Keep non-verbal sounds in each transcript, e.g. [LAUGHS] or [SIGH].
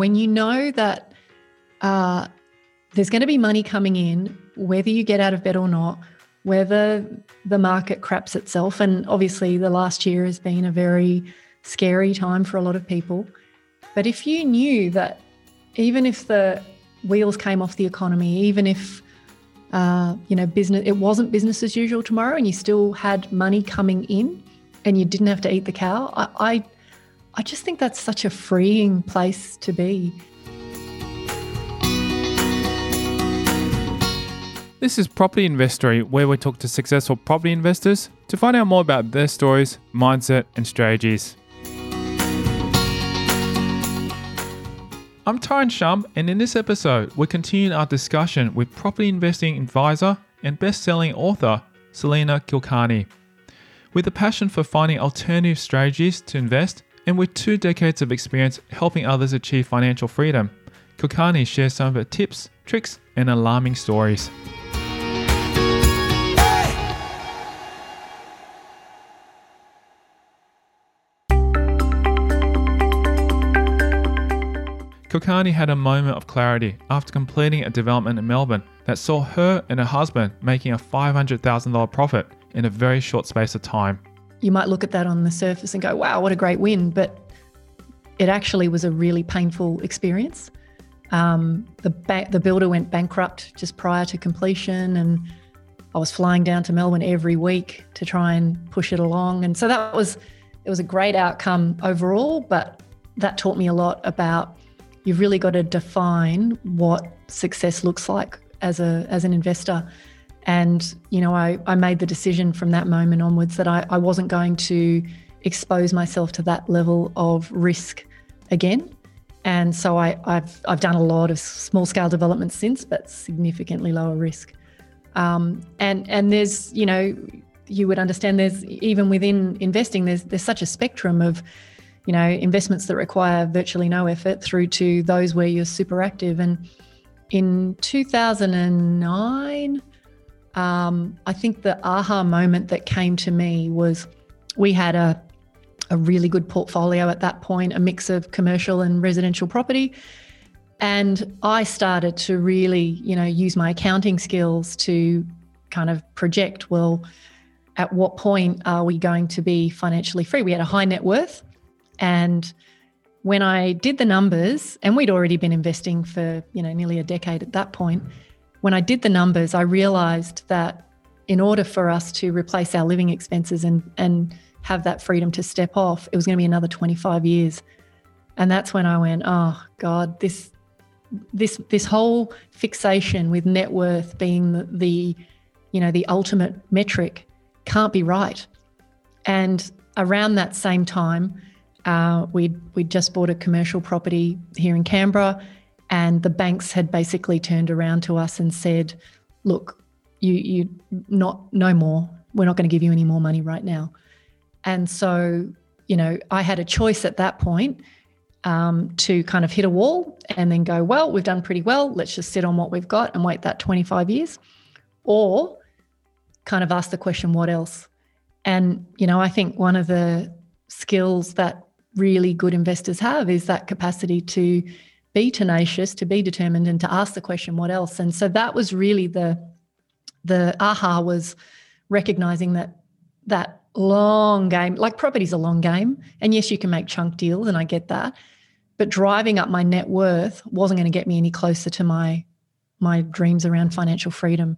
when you know that uh, there's going to be money coming in, whether you get out of bed or not, whether the market craps itself. And obviously, the last year has been a very scary time for a lot of people. But if you knew that even if the wheels came off the economy, even if uh, you know business it wasn't business as usual tomorrow, and you still had money coming in, and you didn't have to eat the cow, I, I, I just think that's such a freeing place to be. This is Property Investory, where we talk to successful property investors to find out more about their stories, mindset, and strategies. I'm Tyron Shum, and in this episode, we continue our discussion with property investing advisor and best selling author Salena Kulkarni. With a passion for finding alternative strategies to invest, and with two decades of experience helping others achieve financial freedom, Kulkarni shares some of her tips, tricks, and alarming stories. Kulkarni had a moment of clarity after completing a development in Melbourne that saw her and her husband making a $500,000 profit in a very short space of time. You might look at that on the surface and go, wow, what a great win. But it actually was a really painful experience. Um, the, ba- the builder went bankrupt just prior to completion, and I was flying down to Melbourne every week to try and push it along. And so that was it was a great outcome overall, but that taught me a lot about you've really got to define what success looks like as a as an investor. And you know, I, I made the decision from that moment onwards that I, I wasn't going to expose myself to that level of risk again. And so I, have I've done a lot of small scale developments since, but significantly lower risk. Um, and and there's you know you would understand there's even within investing there's there's such a spectrum of you know, investments that require virtually no effort through to those where you're super active. And in 2009, um, I think the aha moment that came to me was we had a, a really good portfolio at that point, a mix of commercial and residential property. And I started to really, you know, use my accounting skills to kind of project, well, at what point are we going to be financially free? We had a high net worth and when I did the numbers, and we'd already been investing for, you know, nearly a decade at that point, when I did the numbers, I realized that in order for us to replace our living expenses and and have that freedom to step off, it was going to be another 25 years. And that's when I went, oh God, this this this whole fixation with net worth being the, the you know the ultimate metric can't be right. And around that same time, uh, we'd, we'd just bought a commercial property here in Canberra, and the banks had basically turned around to us and said, "Look, you you not no more. We're not going to give you any more money right now." And so, you know, I had a choice at that point um, to kind of hit a wall and then go, "Well, we've done pretty well. Let's just sit on what we've got and wait that 25 years," or kind of ask the question, "What else?" And you know, I think one of the skills that really good investors have is that capacity to be tenacious, to be determined, and to ask the question, what else? And so that was really the the aha was recognizing that that long game, like property's a long game. And yes, you can make chunk deals, and I get that. But driving up my net worth wasn't going to get me any closer to my my dreams around financial freedom.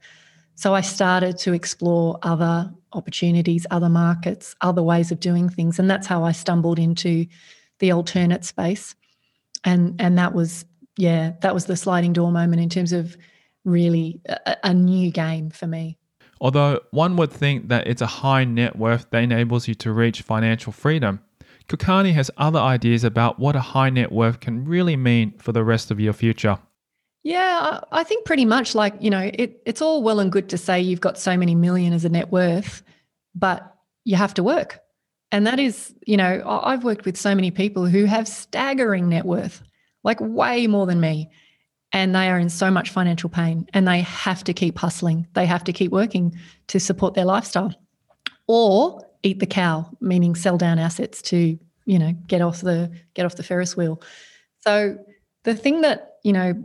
So I started to explore other opportunities, other markets, other ways of doing things. And that's how I stumbled into the alternate space. And and that was, yeah, that was the sliding door moment in terms of really a, a new game for me. Although one would think that it's a high net worth that enables you to reach financial freedom, Kulkarni has other ideas about what a high net worth can really mean for the rest of your future. Yeah, I think pretty much like, you know, it, it's all well and good to say you've got so many million as a net worth, but you have to work. And that is, you know, I've worked with so many people who have staggering net worth, like way more than me. And they are in so much financial pain and they have to keep hustling. They have to keep working to support their lifestyle or eat the cow, meaning sell down assets to, you know, get off the get off the Ferris wheel. So the thing that, you know,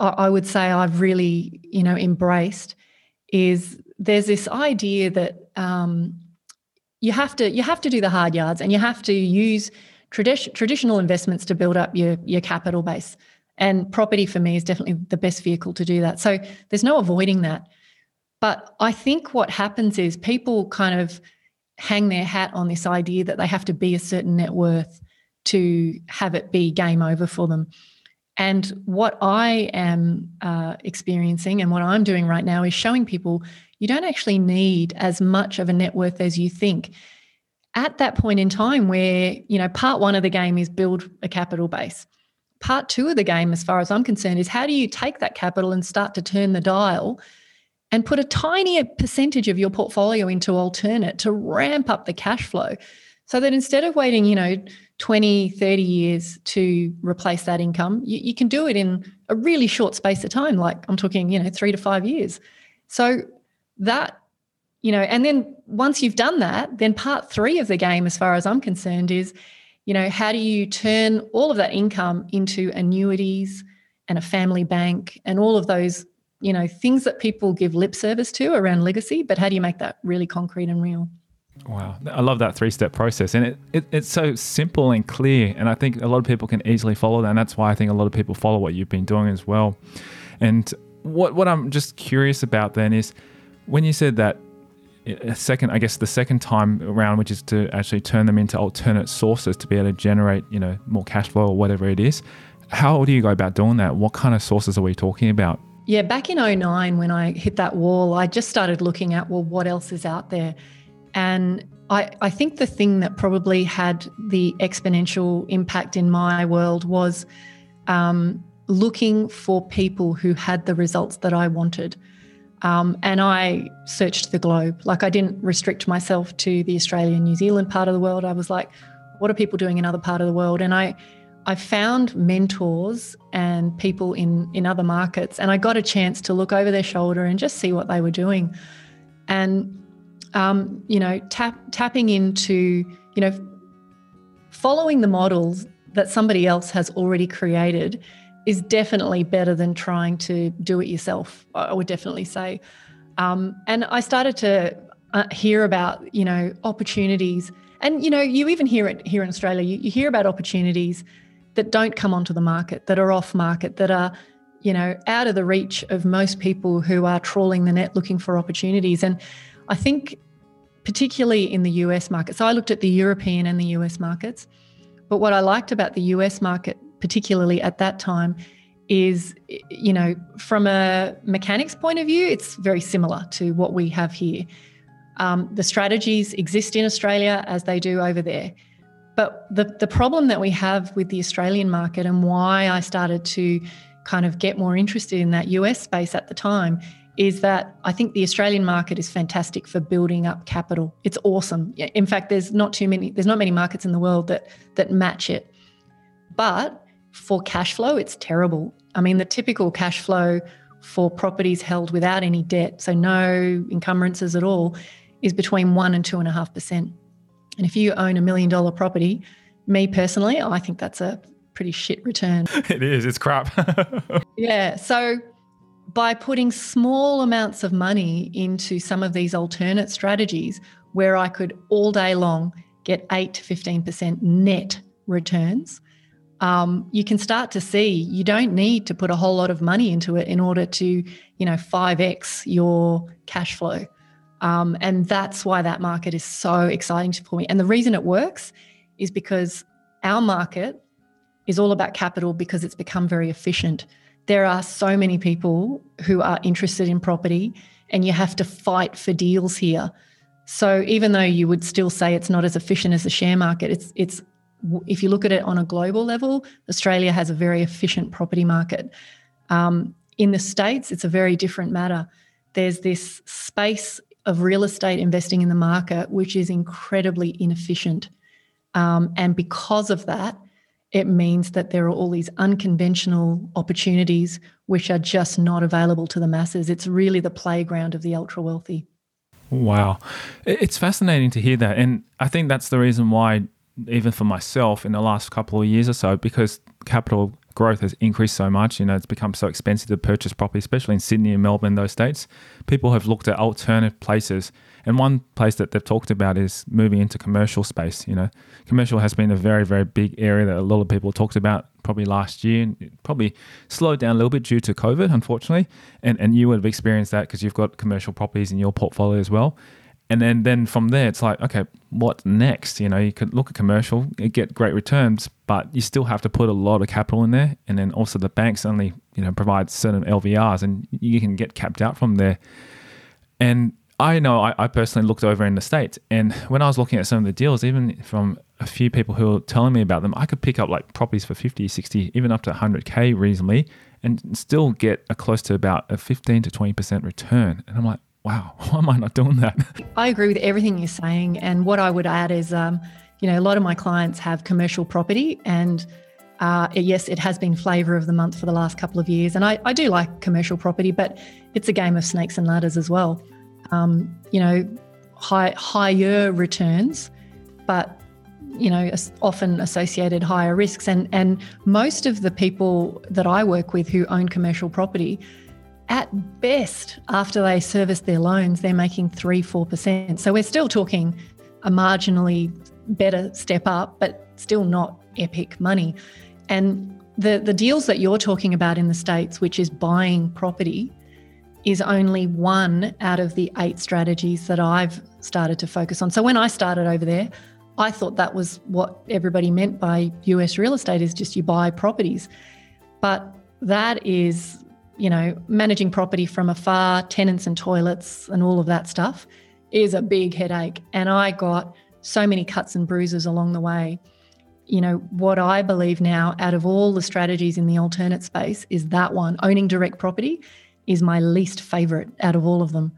I, I would say I've really, you know, embraced is there's this idea that um, you have to you have to do the hard yards and you have to use tradi- traditional investments to build up your your capital base. And property for me is definitely the best vehicle to do that. So there's no avoiding that. But I think what happens is people kind of hang their hat on this idea that they have to be a certain net worth to have it be game over for them. And what I am uh, experiencing and what I'm doing right now is showing people you don't actually need as much of a net worth as you think. At that point in time, where you know part one of the game is build a capital base. Part two of the game, as far as I'm concerned, is how do you take that capital and start to turn the dial and put a tiny percentage of your portfolio into alternate to ramp up the cash flow so that instead of waiting, you know, 20, 30 years to replace that income, you, you can do it in a really short space of time. Like I'm talking, you know, three to five years. So that, you know, and then once you've done that, then part three of the game, as far as I'm concerned, is, you know, how do you turn all of that income into annuities and a family bank and all of those you know things that people give lip service to around legacy but how do you make that really concrete and real? Wow. I love that three step process and it, it, it's so simple and clear and i think a lot of people can easily follow that and that's why i think a lot of people follow what you've been doing as well. And what what i'm just curious about then is when you said that a second i guess the second time around which is to actually turn them into alternate sources to be able to generate you know more cash flow or whatever it is how do you go about doing that what kind of sources are we talking about yeah, back in 09, when I hit that wall, I just started looking at, well, what else is out there? And I, I think the thing that probably had the exponential impact in my world was um, looking for people who had the results that I wanted. Um, and I searched the globe. Like I didn't restrict myself to the Australian, New Zealand part of the world. I was like, what are people doing in other part of the world? And I I found mentors and people in in other markets, and I got a chance to look over their shoulder and just see what they were doing, and um, you know, tap, tapping into you know, following the models that somebody else has already created is definitely better than trying to do it yourself. I would definitely say, um, and I started to uh, hear about you know opportunities, and you know, you even hear it here in Australia. You, you hear about opportunities that don't come onto the market, that are off market, that are, you know, out of the reach of most people who are trawling the net looking for opportunities. And I think, particularly in the US market, so I looked at the European and the US markets. But what I liked about the US market, particularly at that time, is, you know, from a mechanics point of view, it's very similar to what we have here. Um, the strategies exist in Australia as they do over there. But the, the problem that we have with the Australian market and why I started to kind of get more interested in that US space at the time is that I think the Australian market is fantastic for building up capital. It's awesome. In fact, there's not too many there's not many markets in the world that that match it. But for cash flow, it's terrible. I mean, the typical cash flow for properties held without any debt, so no encumbrances at all, is between one and two and a half percent. And if you own a million dollar property, me personally, I think that's a pretty shit return. [LAUGHS] It is, it's crap. [LAUGHS] yeah. So by putting small amounts of money into some of these alternate strategies where I could all day long get 8 to 15% net returns, um, you can start to see you don't need to put a whole lot of money into it in order to, you know, 5x your cash flow. Um, and that's why that market is so exciting for me. And the reason it works is because our market is all about capital because it's become very efficient. There are so many people who are interested in property, and you have to fight for deals here. So even though you would still say it's not as efficient as the share market, it's it's if you look at it on a global level, Australia has a very efficient property market. Um, in the states, it's a very different matter. There's this space of real estate investing in the market, which is incredibly inefficient. Um, and because of that, it means that there are all these unconventional opportunities which are just not available to the masses. It's really the playground of the ultra wealthy. Wow. It's fascinating to hear that. And I think that's the reason why, even for myself in the last couple of years or so, because capital growth has increased so much. You know, it's become so expensive to purchase property, especially in Sydney and Melbourne, those states. People have looked at alternative places. And one place that they've talked about is moving into commercial space. You know, commercial has been a very, very big area that a lot of people talked about probably last year and probably slowed down a little bit due to COVID, unfortunately. And, and you would have experienced that because you've got commercial properties in your portfolio as well and then then from there it's like okay what next? You know you could look at commercial get great returns but you still have to put a lot of capital in there. And then also the banks only you know provide certain lvrs and you can get capped out from there. And i know I, I personally looked over in the states and when i was looking at some of the deals even from a few people who were telling me about them i could pick up like properties for 50 60 even up to 100k reasonably and still get a close to about a 15 to 20% return. And i'm like wow, [LAUGHS] why am I not doing that? [LAUGHS] I agree with everything you're saying. And what I would add is, um, you know, a lot of my clients have commercial property and uh, yes, it has been flavour of the month for the last couple of years. And I, I, do like commercial property, but it's a game of snakes and ladders as well. Um, you know, high, higher returns, but, you know, often associated higher risks. And, and most of the people that I work with who own commercial property, at best, after they service their loans, they're making 3 4%. So we're still talking a marginally better step up, but still not epic money. And the, the deals that you're talking about in the States, which is buying property, is only one out of the eight strategies that I've started to focus on. So when I started over there, I thought that was what everybody meant by US real estate is just you buy properties. But that is you know, managing property from afar, tenants and toilets and all of that stuff is a big headache. And I got so many cuts and bruises along the way. You know, what I believe now out of all the strategies in the alternate space is that one owning direct property is my least favorite out of all of them.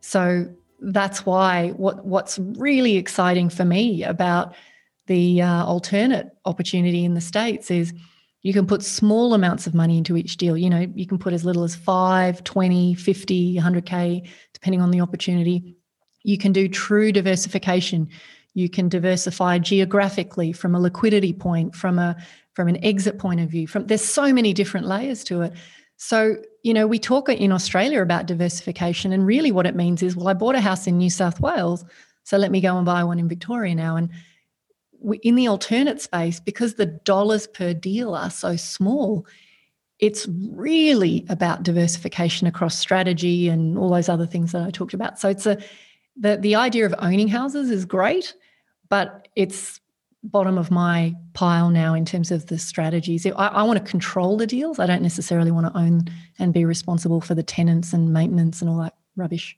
So that's why what what's really exciting for me about the uh, alternate opportunity in the states is you can put small amounts of money into each deal. You know, you can put as little as 5, 20, 50, 100K, depending on the opportunity. You can do true diversification. You can diversify geographically from a liquidity point, from a from an exit point of view. From there's so many different layers to it. So, you know, we talk in Australia about diversification, and really what it means is, well, I bought a house in New South Wales, so let me go and buy one in Victoria now. And in the alternate space, because the dollars per deal are so small, it's really about diversification across strategy and all those other things that I talked about. So it's a the the idea of owning houses is great, but it's bottom of my pile now in terms of the strategies. I, I want to control the deals. I don't necessarily want to own and be responsible for the tenants and maintenance and all that rubbish.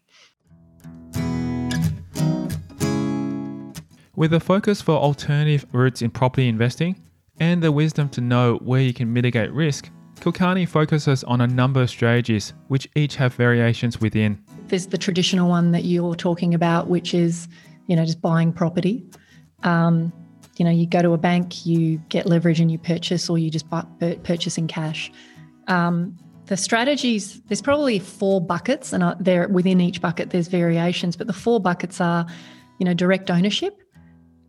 With a focus for alternative routes in property investing and the wisdom to know where you can mitigate risk, Kulkarni focuses on a number of strategies, which each have variations within. There's the traditional one that you're talking about, which is, you know, just buying property. Um, you know, you go to a bank, you get leverage and you purchase, or you just buy, purchase in cash. Um, the strategies, there's probably four buckets, and uh, there within each bucket there's variations, but the four buckets are, you know, direct ownership,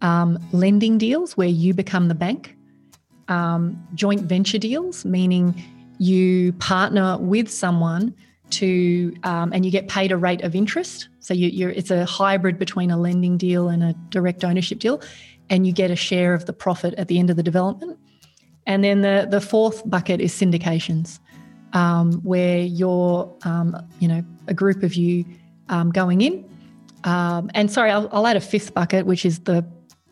um, lending deals where you become the bank, um, joint venture deals, meaning you partner with someone to um, and you get paid a rate of interest. So you, it's a hybrid between a lending deal and a direct ownership deal, and you get a share of the profit at the end of the development. And then the the fourth bucket is syndications, um, where you're um, you know a group of you um, going in. Um, and sorry, I'll, I'll add a fifth bucket, which is the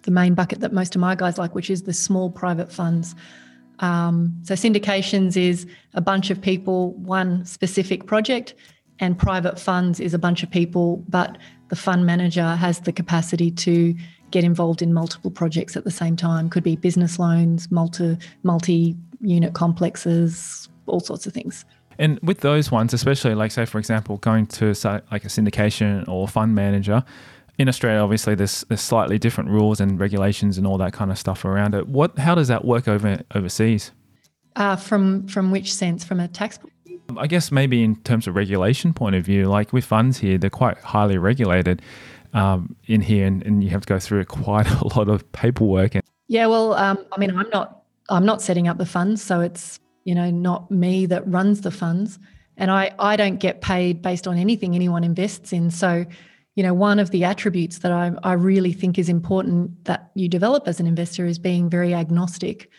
the main bucket that most of my guys like, which is the small private funds. Um, so syndications is a bunch of people, one specific project, and private funds is a bunch of people, but the fund manager has the capacity to get involved in multiple projects at the same time. Could be business loans, multi multi unit complexes, all sorts of things. And with those ones, especially like say for example, going to like a syndication or fund manager, in Australia, obviously, there's, there's slightly different rules and regulations and all that kind of stuff around it. What, how does that work over overseas? Uh, from from which sense? From a tax point? I guess maybe in terms of regulation point of view, like with funds here, they're quite highly regulated um, in here, and, and you have to go through [LAUGHS] quite a lot of paperwork. And yeah, well, um, I mean, I'm not I'm not setting up the funds, so it's you know not me that runs the funds, and I I don't get paid based on anything anyone invests in. So, you know, one of the attributes that I I really think is important that you develop as an investor is being very agnostic,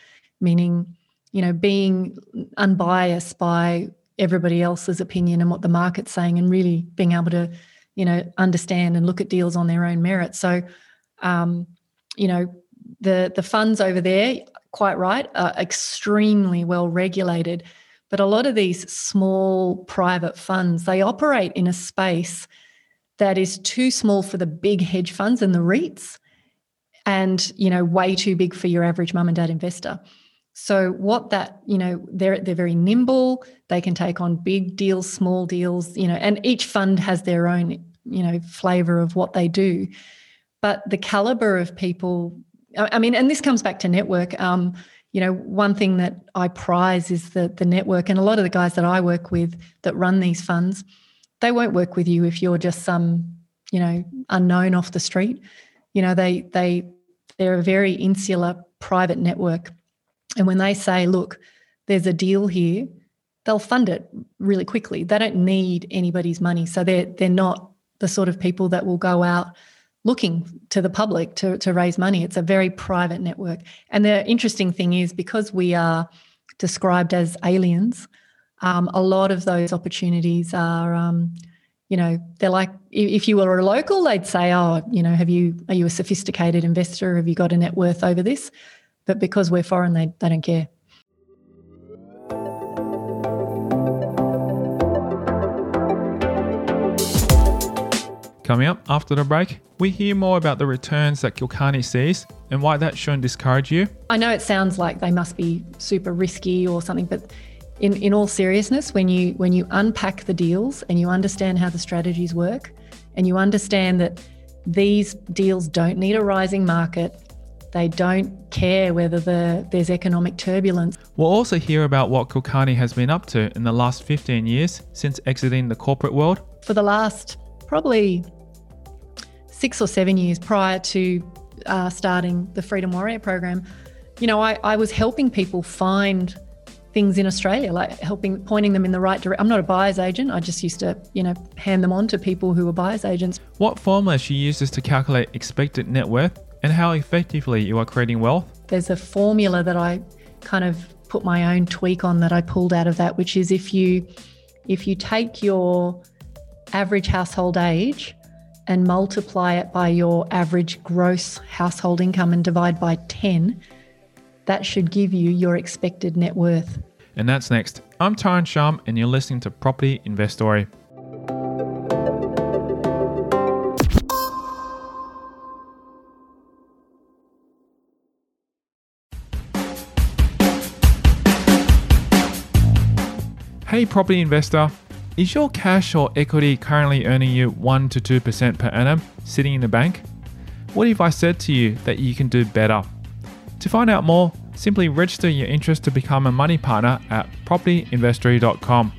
meaning you know being unbiased by everybody else's opinion and what the market's saying, and really being able to you know understand and look at deals on their own merit. So, um, you know, the the funds over there quite right, are extremely well regulated. But a lot of these small private funds, they operate in a space that is too small for the big hedge funds and the REITs and, you know, way too big for your average mum and dad investor. So what that, you know, they're they're very nimble, they can take on big deals, small deals, you know, and each fund has their own, you know, flavor of what they do. But the caliber of people I mean, and this comes back to network. Um, you know, one thing that I prize is the the network, and a lot of the guys that I work with that run these funds, they won't work with you if you're just some, you know, unknown off the street. You know, they they they're a very insular private network, and when they say, "Look, there's a deal here," they'll fund it really quickly. They don't need anybody's money, so they're they're not the sort of people that will go out looking to the public to, to raise money. It's a very private network. And the interesting thing is because we are described as aliens, um, a lot of those opportunities are, um, you know, they're like if you were a local, they'd say, "Oh, you know, have you are you a sophisticated investor? Have you got a net worth over this?" But because we're foreign, they they don't care. Coming up after the break, we hear more about the returns that Kulkarni sees and why that shouldn't discourage you. I know it sounds like they must be super risky or something, but in, in all seriousness, when you when you unpack the deals and you understand how the strategies work, and you understand that these deals don't need a rising market, they don't care whether the, there's economic turbulence. We'll also hear about what Kulkarni has been up to in the last 15 years since exiting the corporate world. For the last probably six or seven years prior to uh, starting the Freedom Warrior program, you know, I, I was helping people find things in Australia, like helping, pointing them in the right direction. I'm not a buyer's agent. I just used to, you know, hand them on to people who were buyer's agents. What formula she uses to calculate expected net worth and how effectively you are creating wealth? There's a formula that I kind of put my own tweak on that I pulled out of that, which is if you if you take your average household age and multiply it by your average gross household income and divide by 10, that should give you your expected net worth. And that's next. I'm Tyron Shum, and you're listening to Property Investory. Hey, property investor. Is your cash or equity currently earning you 1 to 2% per annum sitting in the bank? What if I said to you that you can do better? To find out more, simply register your interest to become a money partner at propertyinvestory.com.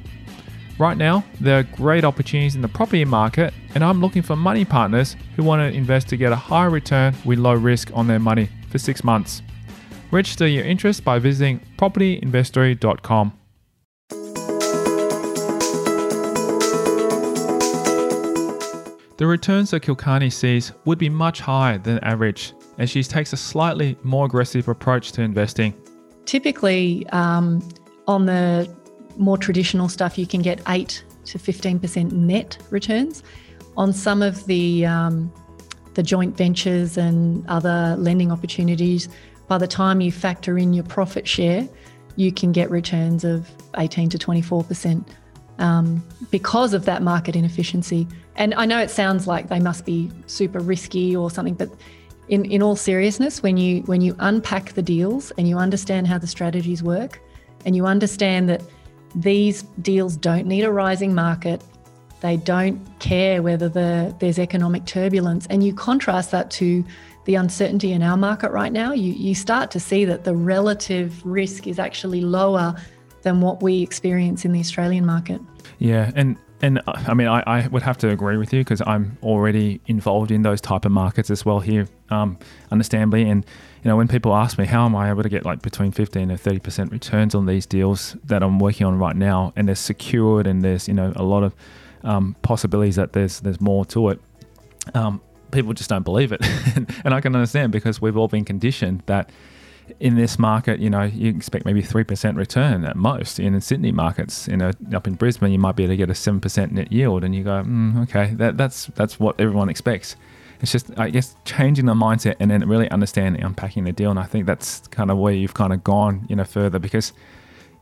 Right now, there are great opportunities in the property market, and I'm looking for money partners who want to invest to get a high return with low risk on their money for six months. Register your interest by visiting propertyinvestory.com. The returns that Kulkarni sees would be much higher than average, as she takes a slightly more aggressive approach to investing. Typically, um, on the more traditional stuff, you can get 8 to 15% net returns. On some of the um, the joint ventures and other lending opportunities, by the time you factor in your profit share, you can get returns of 18 to 24% um, because of that market inefficiency. And I know it sounds like they must be super risky or something, but in, in all seriousness, when you when you unpack the deals and you understand how the strategies work, and you understand that these deals don't need a rising market, they don't care whether the, there's economic turbulence, and you contrast that to the uncertainty in our market right now, you, you start to see that the relative risk is actually lower than what we experience in the Australian market. Yeah, and And uh, I mean, I, I would have to agree with you because I'm already involved in those type of markets as well here, um, understandably. And you know, when people ask me how am I able to get like between 15 and 30 percent returns on these deals that I'm working on right now, and they're secured, and there's you know a lot of um, possibilities that there's there's more to it. Um, people just don't believe it, [LAUGHS] and I can understand because we've all been conditioned that in this market, you know, you expect maybe 3% return at most. In Sydney markets, you know, up in Brisbane, you might be able to get a 7% net yield. And you go, mm, okay, that, that's, that's what everyone expects. It's just, I guess, changing the mindset and then really understanding, unpacking the deal. And I think that's kind of where you've kind of gone, you know, further because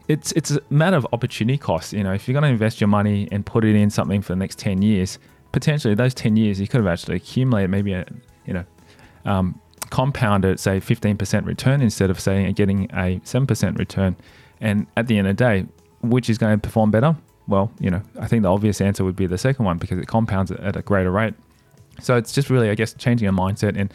it's, it's a matter of opportunity cost. You know, if you're going to invest your money and put it in something for the next 10 years, potentially those 10 years, you could have actually accumulated maybe a, you know, um, compound at say 15% return instead of saying getting a 7% return. And at the end of the day, which is going to perform better? Well, you know, I think the obvious answer would be the second one because it compounds at a greater rate. So it's just really, I guess, changing a mindset and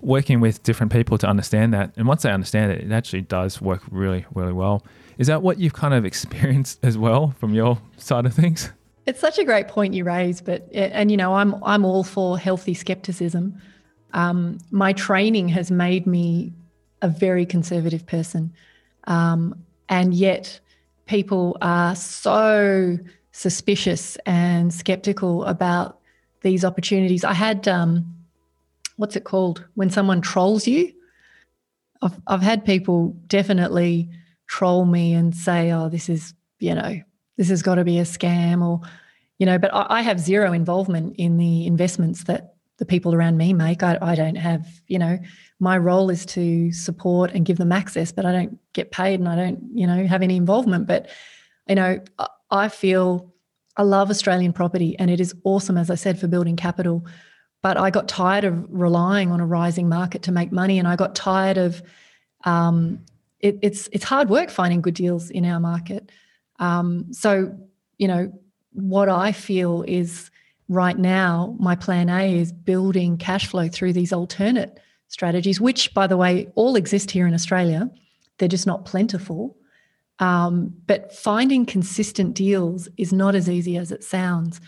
working with different people to understand that. And once they understand it, it actually does work really, really well. Is that what you've kind of [LAUGHS] experienced as well from your side of things? It's such a great point you raise, but eh, and you know, I'm I'm all for healthy skepticism um, my training has made me a very conservative person. Um, and yet, people are so suspicious and skeptical about these opportunities. I had, um, what's it called? When someone trolls you. I've, I've had people definitely troll me and say, oh, this is, you know, this has got to be a scam or, you know, but I, I have zero involvement in the investments that the people around me make. I, I don't have, you know, my role is to support and give them access, but I don't get paid and I don't, you know, have any involvement. But, you know, I feel I love Australian property and it is awesome, as I said, for building capital. But I got tired of relying on a rising market to make money, and I got tired of um, it, it's it's hard work finding good deals in our market. Um, so, you know, what I feel is right now, my plan A is building cash flow through these alternate strategies, which, by the way, all exist here in Australia. They're just not plentiful. Um, but finding consistent deals is not as easy as it sounds.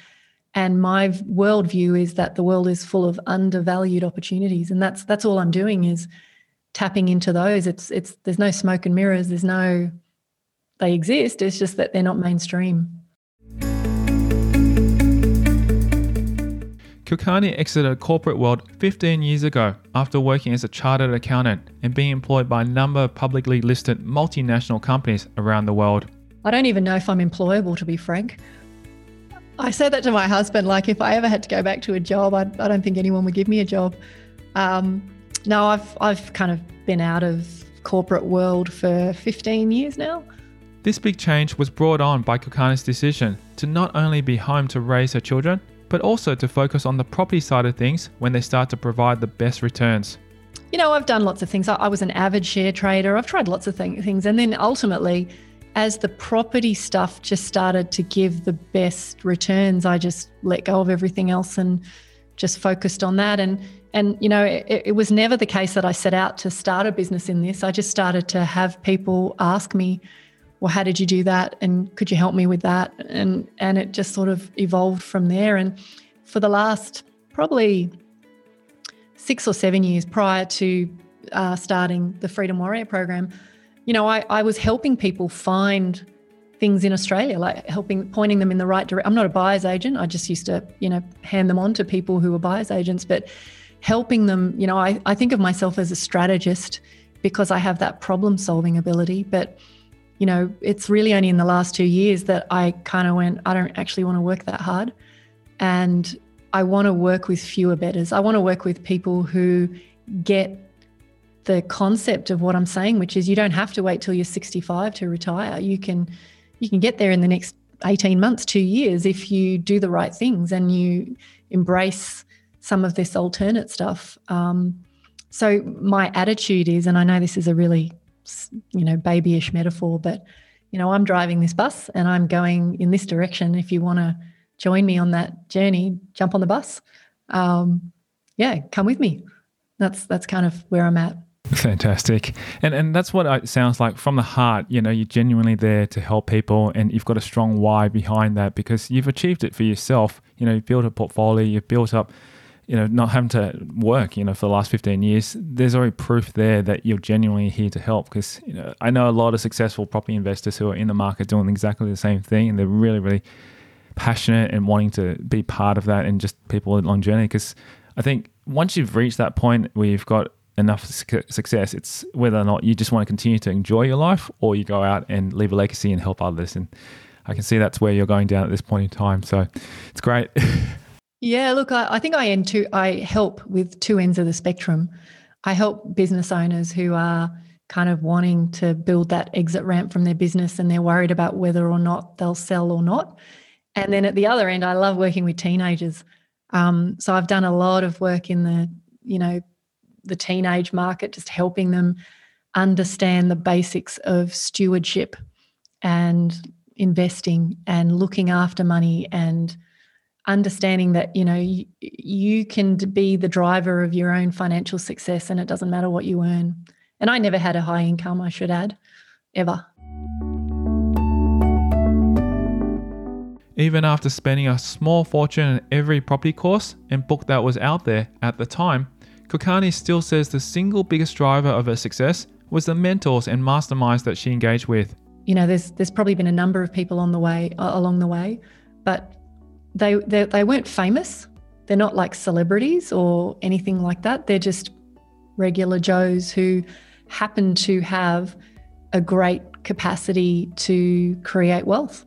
And my worldview is that the world is full of undervalued opportunities, and that's that's all I'm doing is tapping into those. It's it's there's no smoke and mirrors. There's no they exist. It's just that they're not mainstream. Kulkarni exited the corporate world 15 years ago after working as a chartered accountant and being employed by a number of publicly listed multinational companies around the world. I don't even know if I'm employable, to be frank. I said that to my husband, like if I ever had to go back to a job, I, I don't think anyone would give me a job. Um, no, I've, I've kind of been out of corporate world for 15 years now. This big change was brought on by Kulkarni's decision to not only be home to raise her children, but also to focus on the property side of things when they start to provide the best returns. You know, I've done lots of things. I was an avid share trader. I've tried lots of things. And then ultimately, as the property stuff just started to give the best returns, I just let go of everything else and just focused on that. And and you know, it, it was never the case that I set out to start a business in this. I just started to have people ask me, well, how did you do that? And could you help me with that? And and it just sort of evolved from there. And for the last probably six or seven years prior to uh, starting the Freedom Warrior program, you know, I, I was helping people find things in Australia, like helping pointing them in the right direction. I'm not a buyer's agent. I just used to, you know, hand them on to people who were buyer's agents, but helping them, you know, I, I think of myself as a strategist because I have that problem solving ability. But you know, it's really only in the last two years that I kind of went, I don't actually want to work that hard. And I want to work with fewer betters. I want to work with people who get the concept of what I'm saying, which is you don't have to wait till you're 65 to retire. You can you can get there in the next 18 months, two years, if you do the right things and you embrace some of this alternate stuff. Um, so my attitude is, and I know this is a really you know, babyish metaphor, but you know, I'm driving this bus and I'm going in this direction. If you want to join me on that journey, jump on the bus. Um, yeah, come with me. That's that's kind of where I'm at. Fantastic. And and that's what it sounds like from the heart. You know, you're genuinely there to help people and you've got a strong why behind that because you've achieved it for yourself. You know, you've built a portfolio, you've built up, you know, not having to work, you know, for the last 15 years. There's already proof there that you're genuinely here to help because, you know, I know a lot of successful property investors who are in the market doing exactly the same thing and they're really, really passionate and wanting to be part of that and just people with longevity because I think once you've reached that point where you've got enough success. It's whether or not you just want to continue to enjoy your life or you go out and leave a legacy and help others. And I can see that's where you're going down at this point in time. So it's great. [LAUGHS] yeah, look, I, I think I end to I help with two ends of the spectrum. I help business owners who are kind of wanting to build that exit ramp from their business and they're worried about whether or not they'll sell or not. And then at the other end, I love working with teenagers. Um, so I've done a lot of work in the, you know, the teenage market, just helping them understand the basics of stewardship and investing and looking after money and understanding that you know you, you, can be the driver of your own financial success and it doesn't matter what you earn and i never had a high income i should add ever even after spending a small fortune in every property course and book that was out there at the time Kulkarni still says the single biggest driver of her success was the mentors and masterminds that she engaged with. You know, there's there's probably been a number of people on the way uh, along the way, but they, they they weren't famous. They're not like celebrities or anything like that. They're just regular Joes who happen to have a great capacity to create wealth,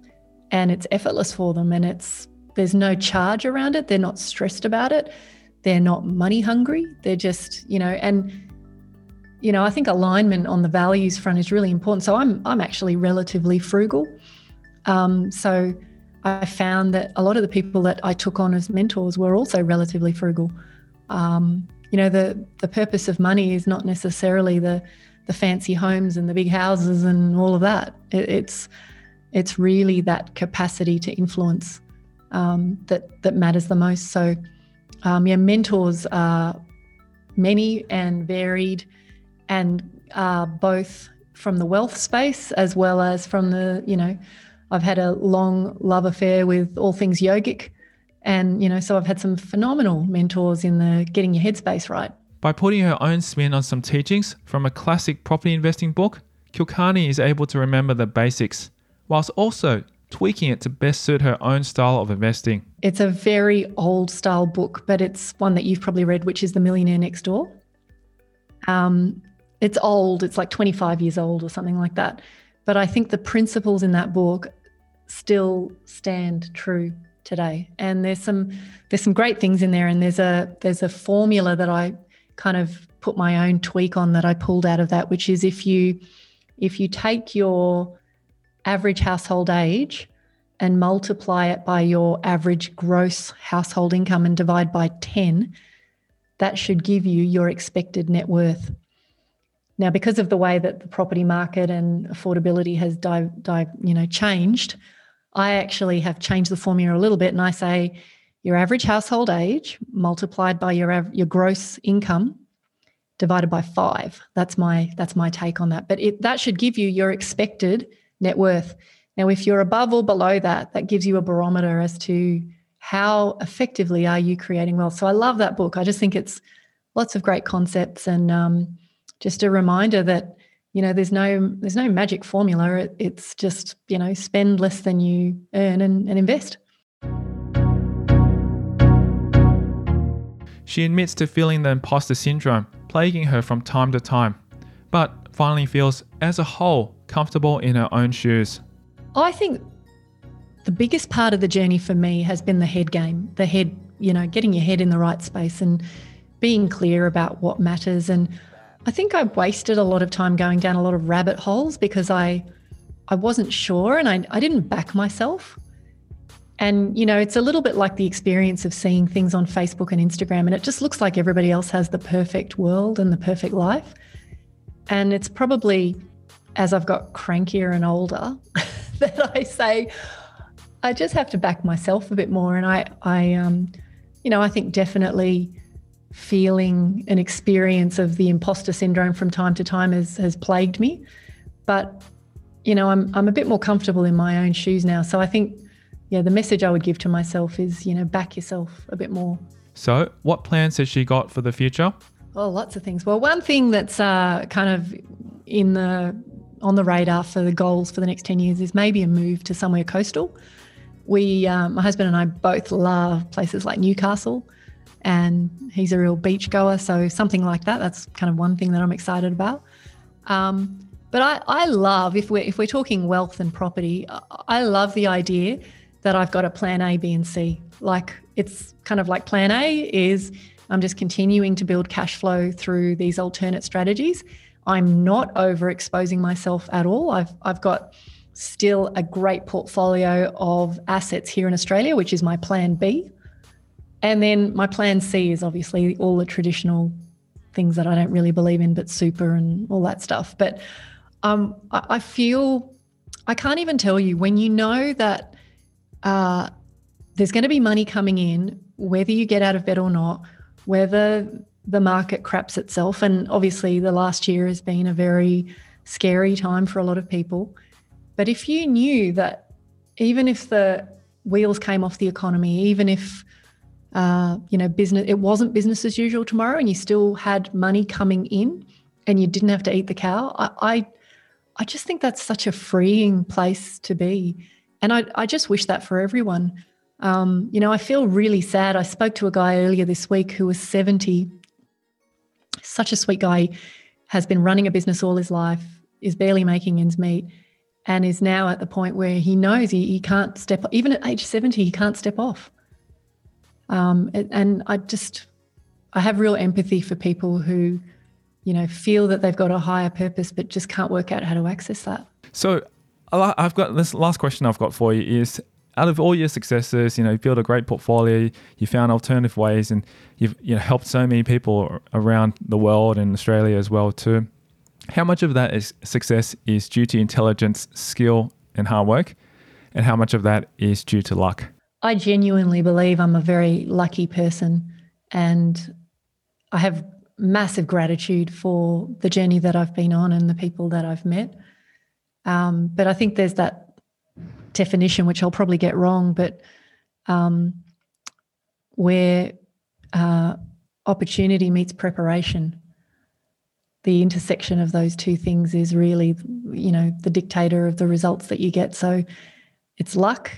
and it's effortless for them. And it's there's no charge around it. They're not stressed about it they're not money hungry. They're just, you know, and you know, I think alignment on the values front is really important. So I'm I'm actually relatively frugal. Um, so I found that a lot of the people that I took on as mentors were also relatively frugal. Um, you know, the the purpose of money is not necessarily the the fancy homes and the big houses and all of that. It, it's it's really that capacity to influence um, that that matters the most. So um, yeah, mentors are many and varied, and uh, both from the wealth space as well as from the, you know, I've had a long love affair with all things yogic. And, you know, so I've had some phenomenal mentors in the getting your headspace right. By putting her own spin on some teachings from a classic property investing book, Kulkarni is able to remember the basics, whilst also tweaking it to best suit her own style of investing. It's a very old style book, but it's one that you've probably read, which is The Millionaire Next Door. Um, it's old, it's like 25 years old or something like that. But I think the principles in that book still stand true today. And there's some there's some great things in there and there's a there's a formula that I kind of put my own tweak on that I pulled out of that which is if you if you take your average household age and multiply it by your average gross household income and divide by 10, that should give you your expected net worth. Now, because of the way that the property market and affordability has di- di- you know changed, I actually have changed the formula a little bit, and I say your average household age multiplied by your your gross income divided by five. That's my that's my take on that. But it, that should give you your expected net worth. Now, if you're above or below that, that gives you a barometer as to how effectively are you creating wealth. So I love that book. I just think it's lots of great concepts and um, just a reminder that you know there's no there's no magic formula. It, it's just you know spend less than you earn and, and invest. She admits to feeling the imposter syndrome plaguing her from time to time, but finally feels, as a whole, comfortable in her own shoes? I think the biggest part of the journey for me has been the head game, the head, you know, getting your head in the right space and being clear about what matters. And I think I wasted a lot of time going down a lot of rabbit holes because I I wasn't sure and I, I didn't back myself. And, you know, it's a little bit like the experience of seeing things on Facebook and Instagram, and it just looks like everybody else has the perfect world and the perfect life. And it's probably as I've got crankier and older [LAUGHS] that I say, I just have to back myself a bit more. And I, I, um, you know, I think definitely feeling an experience of the imposter syndrome from time to time has, has plagued me. But, you know, I'm, I'm a bit more comfortable in my own shoes now. So I think, yeah, the message I would give to myself is, you know, back yourself a bit more. So, what plans has she got for the future? Oh, lots of things. Well, one thing that's uh, kind of in the on the radar for the goals for the next 10 years is maybe a move to somewhere coastal. We, um, my husband and I both love places like Newcastle and he's a real beach goer. So something like that, that's kind of one thing that I'm excited about. Um, but I, I love if we're if we're talking wealth and property, I love the idea that I've got a plan A, B, and C. Like it's kind of like plan A is I'm just continuing to build cash flow through these alternate strategies. I'm not overexposing myself at all. I've I've got still a great portfolio of assets here in Australia, which is my plan B. And then my plan C is obviously all the traditional things that I don't really believe in, but super and all that stuff. But um, I, I, feel I can't even tell you when you know that uh, there's going to be money coming in, whether you get out of bed or not, whether the market craps itself. And obviously, the last year has been a very scary time for a lot of people. But if you knew that even if the wheels came off the economy, even if uh, you know, business, it wasn't business as usual tomorrow and you still had money coming in and you didn't have to eat the cow. I, I, I just think that's such a freeing place to be. And I, I just wish that for everyone. Um, you know, I feel really sad. I spoke to a guy earlier this week who was 70, such a sweet guy, has been running a business all his life, is barely making ends meet, and is now at the point where he knows he, he can't step, even at age 70, he can't step off. Um, and I just, I have real empathy for people who, you know, feel that they've got a higher purpose, but just can't work out how to access that. So I've got this last question I've got for you is out of all your successes, you know, you built a great portfolio, you found alternative ways, and you've you know helped so many people around the world and Australia as well too. How much of that is success is due to intelligence, skill, and hard work, and how much of that is due to luck? I genuinely believe I'm a very lucky person and I have massive gratitude for the journey that I've been on and the people that I've met. Um, but I think there's that definition, which I'll probably get wrong, but um, where uh, opportunity meets preparation. The intersection of those two things is really, you know, the dictator of the results that you get. So it's luck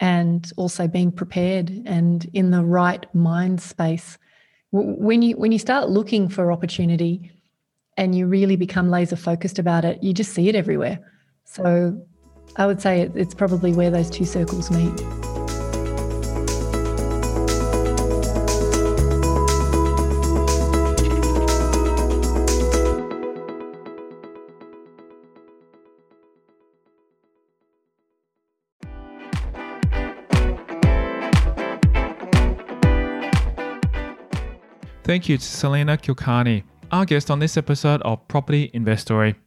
and also being prepared and in the right mind space. When you when you start looking for opportunity and you really become laser focused about it, you just see it everywhere. So I would say it's probably where those two circles meet. Thank you to Salena Kulkarni, our guest on this episode of Property Investory.